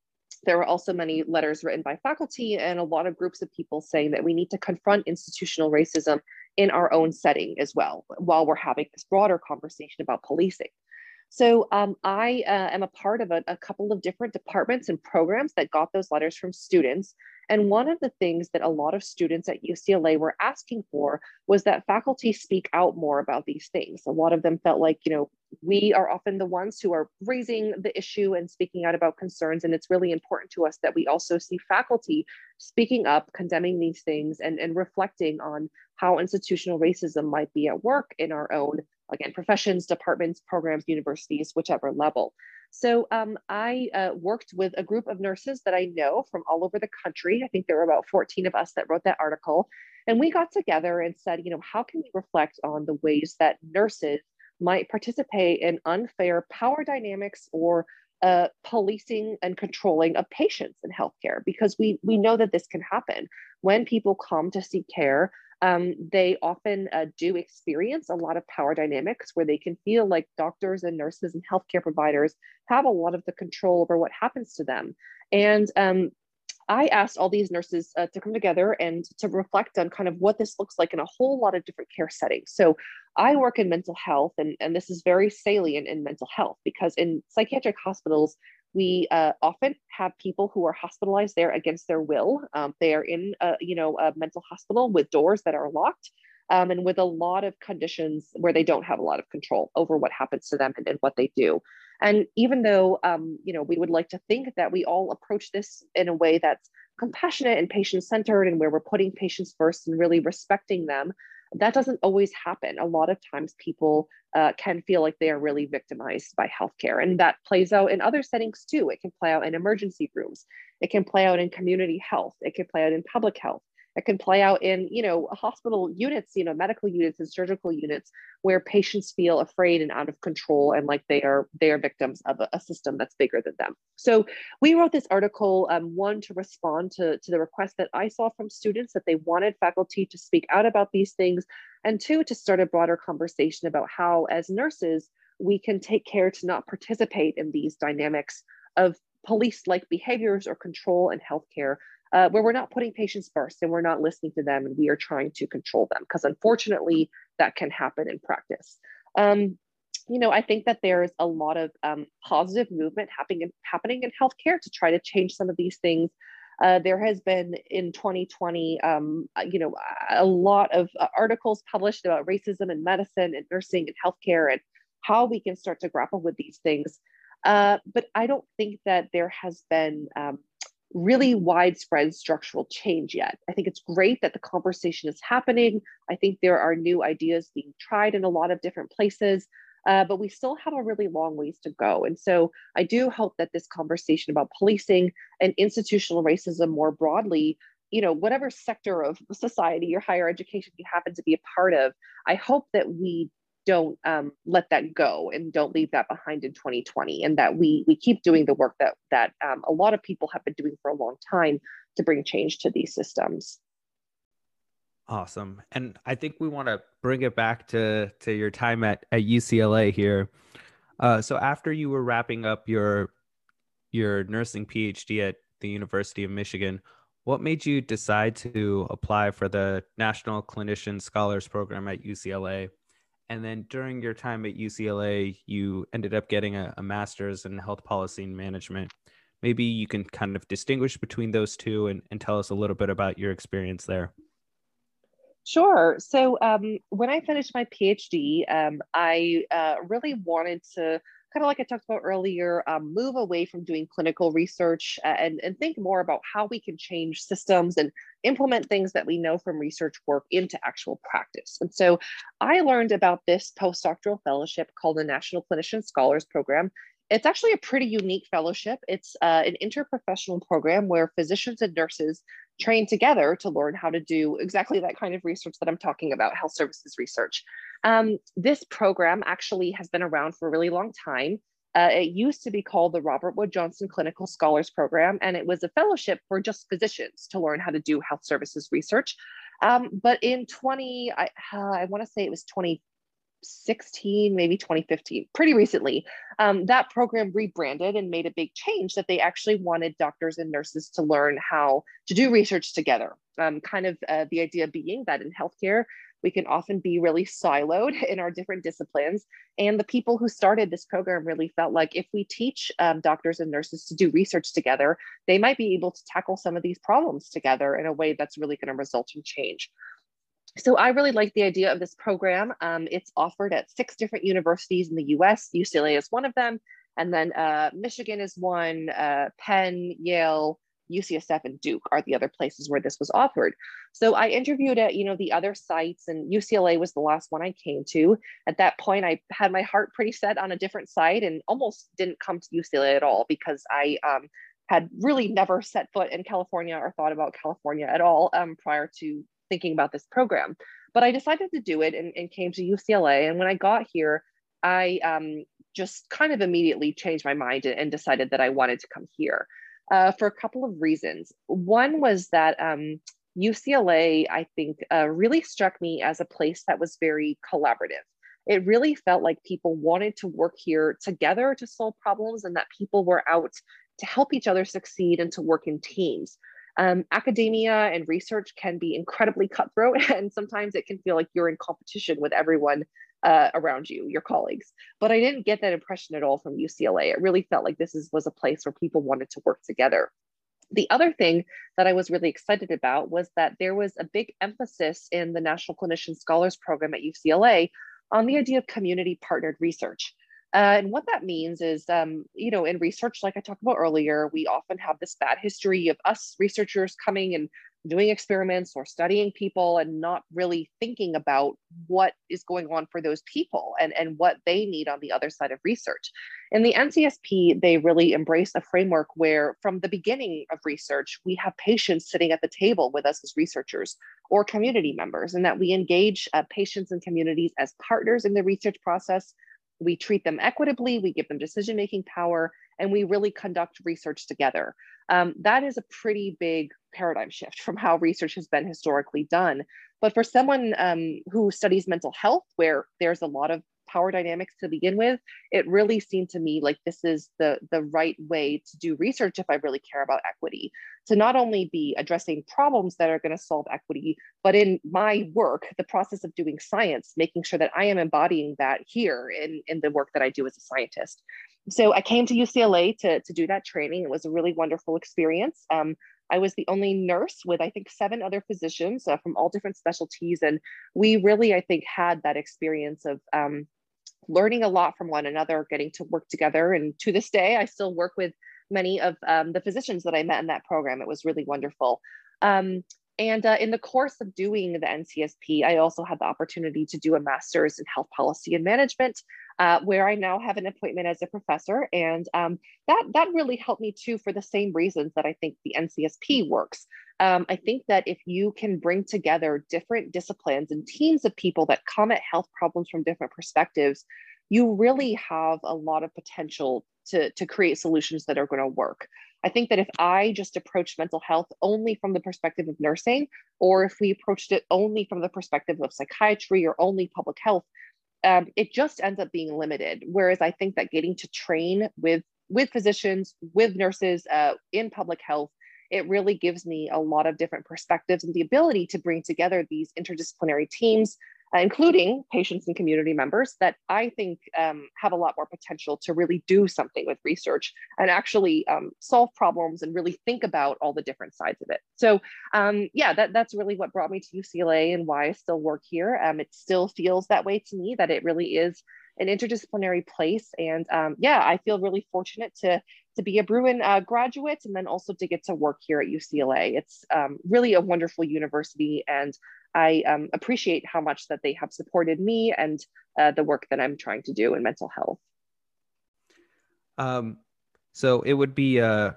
there were also many letters written by faculty and a lot of groups of people saying that we need to confront institutional racism in our own setting as well, while we're having this broader conversation about policing. So um, I uh, am a part of a, a, couple of different departments and programs that got those letters from students. And one of the things that a lot of students at UCLA were asking for was that faculty speak out more about these things. A lot of them felt like, you know, we are often the ones who are raising the issue and speaking out about concerns. And it's really important to us that we also see faculty speaking up, condemning these things, and, and reflecting on how institutional racism might be at work in our own, again, professions, departments, programs, universities, whichever level. So um, I uh, worked with a group of nurses that I know from all over the country. I think there were about 14 of us that wrote that article. And we got together and said, you know, how can we reflect on the ways that nurses might participate in unfair power dynamics or uh, policing and controlling of patients in healthcare because we we know that this can happen when people come to seek care um, they often uh, do experience a lot of power dynamics where they can feel like doctors and nurses and healthcare providers have a lot of the control over what happens to them. And um, I asked all these nurses uh, to come together and to reflect on kind of what this looks like in a whole lot of different care settings. So I work in mental health, and, and this is very salient in mental health because in psychiatric hospitals, we uh, often have people who are hospitalized there against their will. Um, they are in, a, you know, a mental hospital with doors that are locked, um, and with a lot of conditions where they don't have a lot of control over what happens to them and, and what they do. And even though, um, you know, we would like to think that we all approach this in a way that's compassionate and patient centered, and where we're putting patients first and really respecting them, that doesn't always happen. A lot of times people uh, can feel like they are really victimized by healthcare. And that plays out in other settings too. It can play out in emergency rooms, it can play out in community health, it can play out in public health. It can play out in, you know, hospital units, you know, medical units and surgical units where patients feel afraid and out of control and like they are they are victims of a, a system that's bigger than them. So we wrote this article, um, one to respond to, to the request that I saw from students that they wanted faculty to speak out about these things, and two, to start a broader conversation about how, as nurses, we can take care to not participate in these dynamics of police like behaviors or control in healthcare uh, where we're not putting patients first and we're not listening to them and we are trying to control them because unfortunately that can happen in practice. Um, you know i think that there's a lot of um, positive movement happening in, happening in healthcare to try to change some of these things. Uh, there has been in 2020 um, uh, you know a lot of uh, articles published about racism in medicine and nursing and healthcare and how we can start to grapple with these things. Uh, but i don't think that there has been um, really widespread structural change yet. I think it's great that the conversation is happening. I think there are new ideas being tried in a lot of different places, uh, but we still have a really long ways to go. And so I do hope that this conversation about policing and institutional racism more broadly you know whatever sector of society or higher education you happen to be a part of i hope that we don't um, let that go and don't leave that behind in 2020 and that we we keep doing the work that that um, a lot of people have been doing for a long time to bring change to these systems. Awesome. And i think we want to bring it back to to your time at at ucla here. Uh, so after you were wrapping up your your nursing phd at the university of michigan what made you decide to apply for the national clinician scholars program at ucla and then during your time at UCLA, you ended up getting a, a, master's in health policy and management. Maybe you can kind of distinguish between those two and, and tell us a little bit about your experience there. Sure. So um, when I finished my PhD, um, I uh, really wanted to kind of like I talked about earlier, um, move away from doing clinical research and, and think more about how we can change systems and implement things that we know from research work into actual practice. And so I learned about this postdoctoral fellowship called the National Clinician Scholars Program. It's actually a pretty unique fellowship. It's uh, an interprofessional program where physicians and nurses train together to learn how to do exactly that kind of research that I'm talking about, health services research. Um, this program actually has been around for a really long time. Uh, it used to be called the Robert Wood Johnson Clinical Scholars Program, and it was a fellowship for just physicians to learn how to do health services research. Um, but in 20, I, uh, I want to say it was 20 2016, maybe 2015, pretty recently, um, that program rebranded and made a big change that they actually wanted doctors and nurses to learn how to do research together. Um, kind of uh, the idea being that in healthcare, we can often be really siloed in our different disciplines. And the people who started this program really felt like if we teach um, doctors and nurses to do research together, they might be able to tackle some of these problems together in a way that's really going to result in change. So I really like the idea of this program. Um, it's offered at six different universities in the US. UCLA is one of them. And then uh, Michigan is one, uh, Penn, Yale, UCSF and Duke are the other places where this was offered. So I interviewed at, you know, the other sites and UCLA was the last one I came to. At that point, I had my heart pretty set on a different site and almost didn't come to UCLA at all because I um, had really never set foot in California or thought about California at all um, prior to thinking about this program. But I decided to do it and, and came to UCLA. And when I got here, I um, just kind of immediately changed my mind and decided that I wanted to come here uh, for a couple of reasons. One was that um, UCLA, I think, uh, really struck me as a place that was very collaborative. It really felt like people wanted to work here together to solve problems and that people were out to help each other succeed and to work in teams. Um, academia and research can be incredibly cutthroat, and sometimes it can feel like you're in competition with everyone uh, around you, your colleagues. But I didn't get that impression at all from UCLA. It really felt like this is, was a place where people wanted to work together. The other thing that I was really excited about was that there was a big emphasis in the National Clinician Scholars Program at UCLA on the idea of community partnered research. Uh, and what that means is, um, you know, in research, like I talked about earlier, we often have this bad history of us researchers coming and doing experiments or studying people and not really thinking about what is going on for those people and, and what they need on the other side of research. In the NCSP, they really embrace a framework where, from the beginning of research, we have patients sitting at the table with us as researchers or community members, and that we engage uh, patients and communities as partners in the research process we treat them equitably, we give them decision making power, and we really conduct research together. Um, that is a pretty big paradigm shift from how research has been historically done. But for someone um, who studies mental health, where there's a lot of power dynamics to begin with, it really seemed to me like this is the, the right way to do research if I really care about equity. To not only be addressing problems that are going to solve equity, but in my work, the process of doing science, making sure that I am embodying that here in, in the work that I do as a scientist. So I came to UCLA to, to do that training. It was a really wonderful experience. Um, I was the only nurse with, I think, seven other physicians uh, from all different specialties. And we really, I think, had that experience of um, learning a lot from one another, getting to work together. And to this day, I still work with many of um, the physicians that I met in that program. It was really wonderful. Um, and uh, in the course of doing the NCSP, I also had the opportunity to do a master's in health policy and management, uh, where I now have an appointment as a professor. And um, that, that really helped me too for the same reasons that I think the NCSP works. Um, I think that if you can bring together different disciplines and teams of people that come at health problems from different perspectives, you really have a lot of potential to, to create solutions that are going to work. I think that if I just approached mental health only from the perspective of nursing, or if we approached it only from the perspective of psychiatry or only public health, um, it just ends up being limited. Whereas I think that getting to train with with physicians, with nurses uh, in public health, it really gives me a lot of different perspectives and the ability to bring together these interdisciplinary teams, including patients and community members, that I think um, have a lot more potential to really do something with research and actually um, solve problems and really think about all the different sides of it. So, um, yeah, that, that's really what brought me to UCLA and why I still work here. Um, it still feels that way to me that it really is an interdisciplinary place. And um, yeah, I feel really fortunate to to be a Bruin uh, graduate and then also to get to work here at UCLA. It's um, really a wonderful university, and I um, appreciate how much that they have supported me and uh, the work that I'm trying to do in mental health. Um, so it would be uh,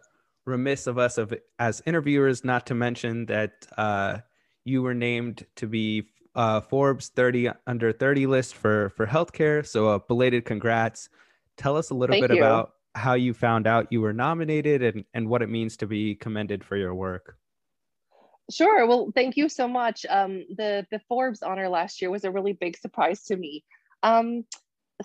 remiss of us of as interviewers not to mention that uh, you were named to be uh, Forbes 30 under 30 list for for healthcare. So a belated congrats. Tell us a little Thank bit you. about how you found out you were nominated and, and what it means to be commended for your work. Sure. Well, thank you so much. Um, the the Forbes honor last year was a really big surprise to me. Um,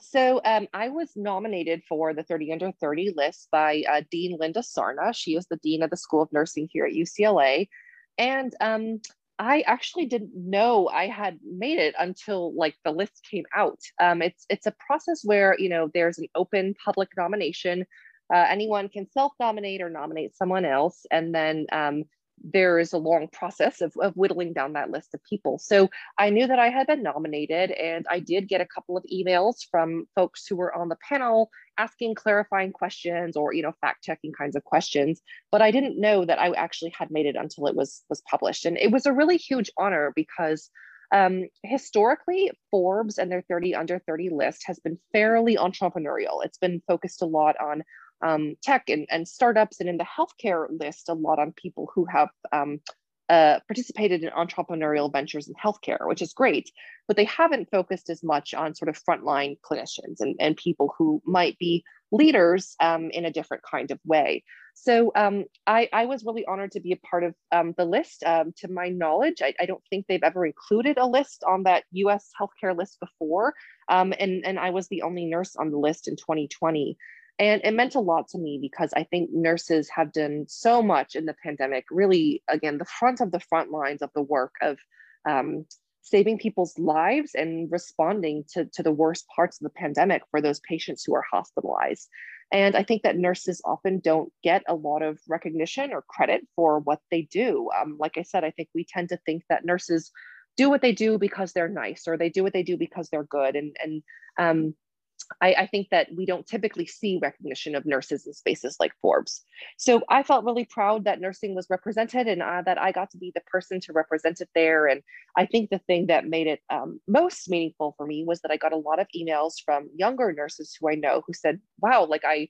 so um, I was nominated for the 30 under 30 list by uh, Dean Linda Sarna. She is the dean of the School of Nursing here at UCLA, and um, I actually didn't know I had made it until like the list came out. Um, it's it's a process where you know there's an open public nomination. Uh, anyone can self-nominate or nominate someone else, and then um, there is a long process of, of whittling down that list of people. So I knew that I had been nominated, and I did get a couple of emails from folks who were on the panel asking clarifying questions or you know fact checking kinds of questions. But I didn't know that I actually had made it until it was was published, and it was a really huge honor because. Um, historically, Forbes and their 30 under 30 list has been fairly entrepreneurial. It's been focused a lot on um, tech and, and startups, and in the healthcare list, a lot on people who have um, uh, participated in entrepreneurial ventures in healthcare, which is great, but they haven't focused as much on sort of frontline clinicians and, and people who might be leaders um, in a different kind of way. So um, I, I, was really honored to be a part of um, the list. Um, to my knowledge, I, I, don't think they've ever included a list on that US healthcare list before. Um, and, and I was the only nurse on the list in 2020. And it meant a lot to me because I think nurses have done so much in the pandemic, really, again, the front of the front lines of the work of um, saving people's lives and responding to, to the worst parts of the pandemic for those patients who are hospitalized. And I think that nurses often don't get a lot of recognition or credit for what they do. Um, like I said, I think we tend to think that nurses do what they do because they're nice or they do what they do because they're good. And, and um, I, I, think that we don't typically see recognition of nurses in spaces like Forbes. So I felt really proud that nursing was represented and uh, that I got to be the person to represent it there. And I think the thing that made it um, most meaningful for me was that I got a lot of emails from younger nurses who I know who said, wow, like I,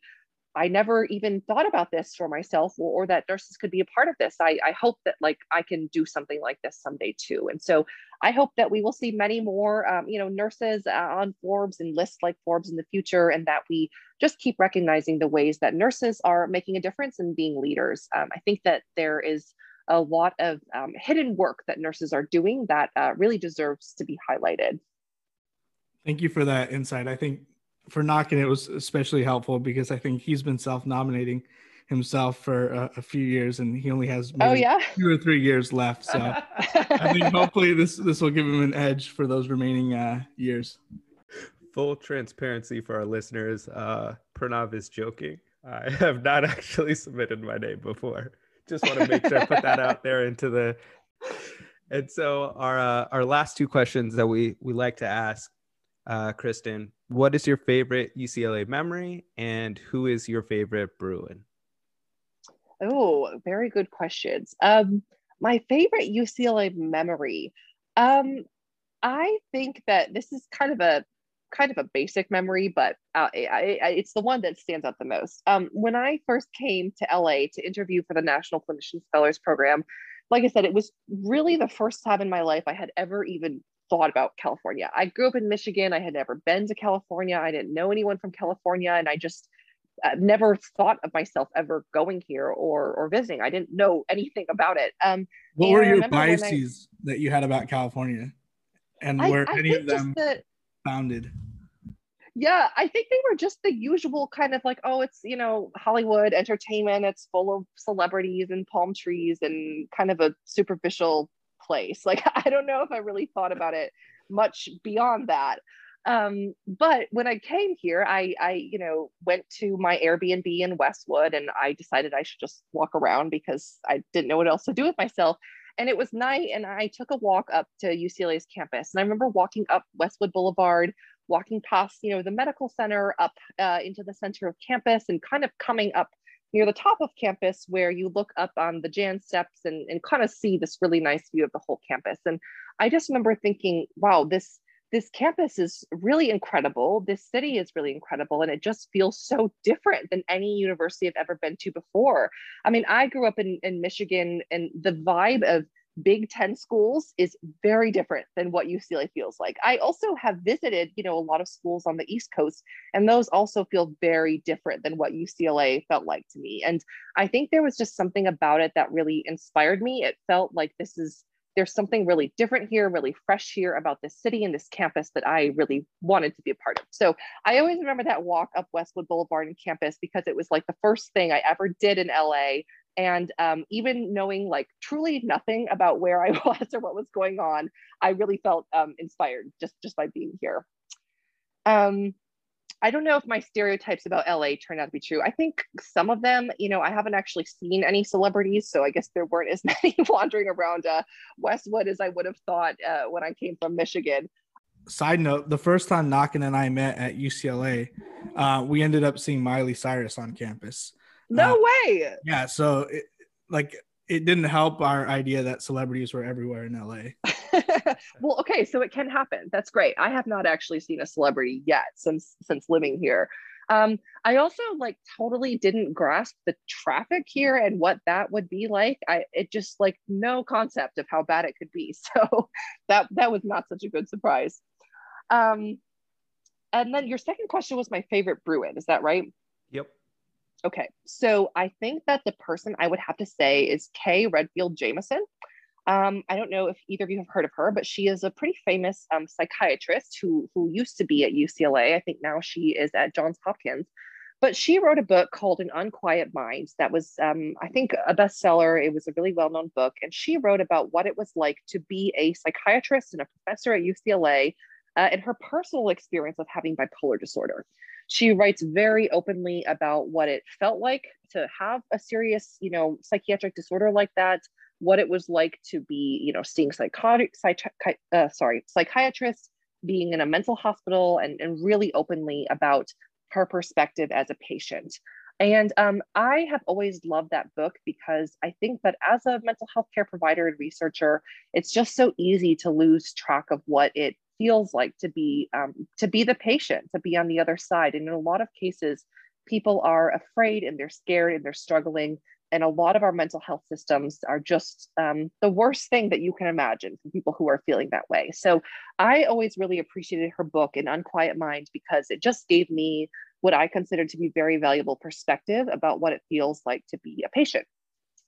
I never even thought about this for myself or, or, that nurses could be a part of this. I, I hope that like I can do something like this someday too. And so I hope that we will see many more, um, you know, nurses uh, on Forbes and lists like Forbes in the future, and that we just keep recognizing the ways that nurses are making a difference and being leaders. Um, I think that there is a lot of um, hidden work that nurses are doing that uh, really deserves to be highlighted. Thank you for that insight. I think for Nakin it was especially helpful because I think he's been self-nominating himself for a, a few years and he only has oh yeah two or three years left. So I think hopefully this this will give him an edge for those remaining uh, years. Full transparency for our listeners. Uh, Pranav is joking. I have not actually submitted my name before. Just want to make sure I put that out there into the. And so our uh, our last two questions that we we like to ask uh, Kristen, what is your favorite UCLA memory and who is your favorite Bruin? Oh, very good questions. Um, my favorite UCLA memory. Um, I think that this is kind of a kind of a basic memory, but uh, I, I, it's the one that stands out the most. Um, when I first came to LA to interview for the National Clinician Scholars Program, like I said, it was really the first time in my life I had ever even thought about California. I grew up in Michigan. I had never been to California. I didn't know anyone from California, and I just uh, never thought of myself ever going here or or visiting. I didn't know anything about it. Um, what were your biases I, that you had about California, and I, were I any of them the, founded? Yeah, I think they were just the usual kind of like, oh, it's you know Hollywood entertainment. It's full of celebrities and palm trees and kind of a superficial place. Like I don't know if I really thought about it much beyond that. Um, but when I came here, I, I, you know, went to my Airbnb in Westwood and I decided I should just walk around because I didn't know what else to do with myself. And it was night and I took a walk up to UCLA's campus. And I remember walking up Westwood Boulevard, walking past, you know, the medical center up uh, into the center of campus and kind of coming up near the top of campus where you look up on the Janss steps and, and kind of see this really nice view of the whole campus. And I just remember thinking, wow, this this campus is really incredible. This city is really incredible. And it just feels so different than any university I've ever been to before. I mean, I grew up in, in Michigan and the vibe of Big Ten schools is very different than what UCLA feels like. I also have visited, you know, a lot of schools on the East Coast, and those also feel very different than what UCLA felt like to me. And I think there was just something about it that really inspired me. It felt like this is there's something really different here, really fresh here about this city and this campus that I really wanted to be a part of. So I always remember that walk up Westwood Boulevard and campus because it was like the first thing I ever did in LA and um, even knowing like truly nothing about where I was or what was going on, I really felt um, inspired just just by being here. Um, I don't know if my stereotypes about LA turned out to be true. I think some of them, you know, I haven't actually seen any celebrities, so I guess there weren't as many wandering around uh, Westwood as I would have thought uh, when I came from Michigan. Side note: The first time Nakin and I met at UCLA, uh, we ended up seeing Miley Cyrus on campus. No uh, way. Yeah. So, it, like, it didn't help our idea that celebrities were everywhere in LA. well, okay, so it can happen. That's great. I have not actually seen a celebrity yet since since living here. Um, I also like totally didn't grasp the traffic here and what that would be like. I it just like no concept of how bad it could be. So that that was not such a good surprise. Um, and then your second question was my favorite Bruin. Is that right? Yep. Okay, so I think that the person I would have to say is Kay Redfield Jamison. Um, I don't know if either of you have heard of her, but she is a pretty famous um, psychiatrist who, who used to be at UCLA. I think now she is at Johns Hopkins. But she wrote a book called An Unquiet Mind that was, um, I think, a bestseller. It was a really well known book. And she wrote about what it was like to be a psychiatrist and a professor at UCLA uh, and her personal experience of having bipolar disorder. She writes very openly about what it felt like to have a serious, you know, psychiatric disorder like that, what it was like to be, you know, seeing psychotic, psychi- uh, sorry, psychiatrists, being in a mental hospital, and, and really openly about her perspective as a patient. And um, I have always loved that book because I think that as a mental health care provider and researcher, it's just so easy to lose track of what it feels like to be um, to be the patient to be on the other side. And in a lot of cases people are afraid and they're scared and they're struggling. And a lot of our mental health systems are just um, the worst thing that you can imagine for people who are feeling that way. So i always really appreciated her book an unquiet mind because it just gave me what i consider to be very valuable perspective about what it feels like to be a patient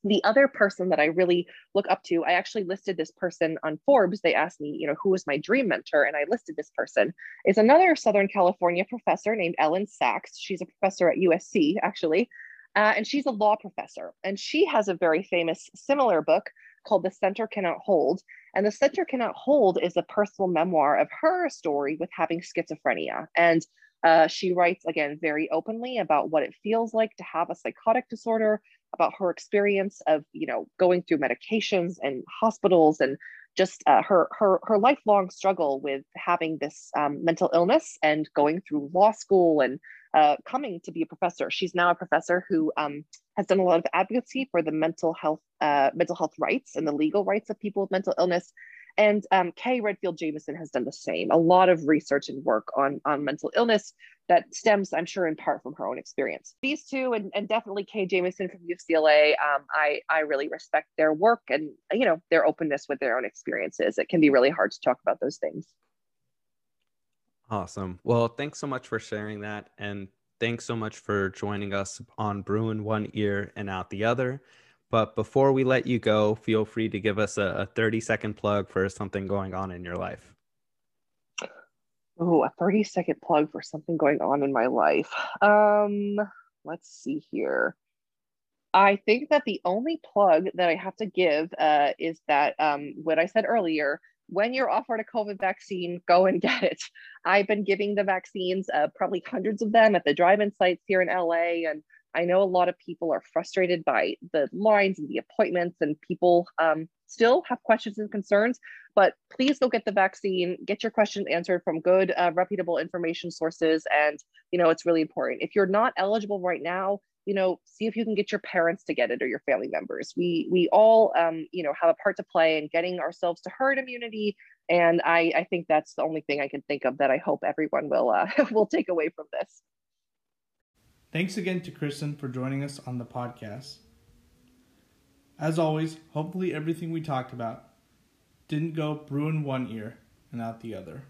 the other person that I really look up to, I actually listed this person on Forbes. They asked me, you know, who was my dream mentor? And I listed this person is another Southern California professor named Elyn Saks. She's a professor at USC, actually. Uh, and she's a law professor. And she has a very famous similar book called The Center Cannot Hold. And The Center Cannot Hold is a personal memoir of her story with having schizophrenia. And uh, she writes again very openly about what it feels like to have a psychotic disorder, about her experience of you know going through medications and hospitals and just uh, her her her lifelong struggle with having this um, mental illness and going through law school and uh, coming to be a professor. She's now a professor who um, has done a lot of advocacy for the mental health uh, mental health rights and the legal rights of people with mental illness. And um, Kay Redfield Jamison has done the same. A lot of research and work on, on mental illness that stems, I'm sure, in part from her own experience. These two, and, and definitely Kay Jamison from UCLA, um, I, I really respect their work and you know their openness with their own experiences. It can be really hard to talk about those things. Awesome. Well, thanks so much for sharing that, and thanks so much for joining us on Bruin One Ear and Out the Other. But before we let you go, feel free to give us a, a 30 second plug for something going on in your life. Oh, a 30 second plug for something going on in my life. Um, let's see here. I think that the only plug that I have to give uh, is that um, what I said earlier when you're offered a COVID vaccine, go and get it. I've been giving the vaccines, uh, probably hundreds of them at the drive in sites here in LA. And I know a lot of people are frustrated by the lines and the appointments, and people um, still have questions and concerns. But please go get the vaccine, get your questions answered from good, uh, reputable information sources. And, you know, it's really important. If you're not eligible right now, you know, see if you can get your parents to get it or your family members. We we all, um, you know, have a part to play in getting ourselves to herd immunity. And I, I think that's the only thing I can think of that I hope everyone will uh, will take away from this. Thanks again to Kristen for joining us on the podcast. As always, hopefully everything we talked about didn't go Bruin one ear and out the other.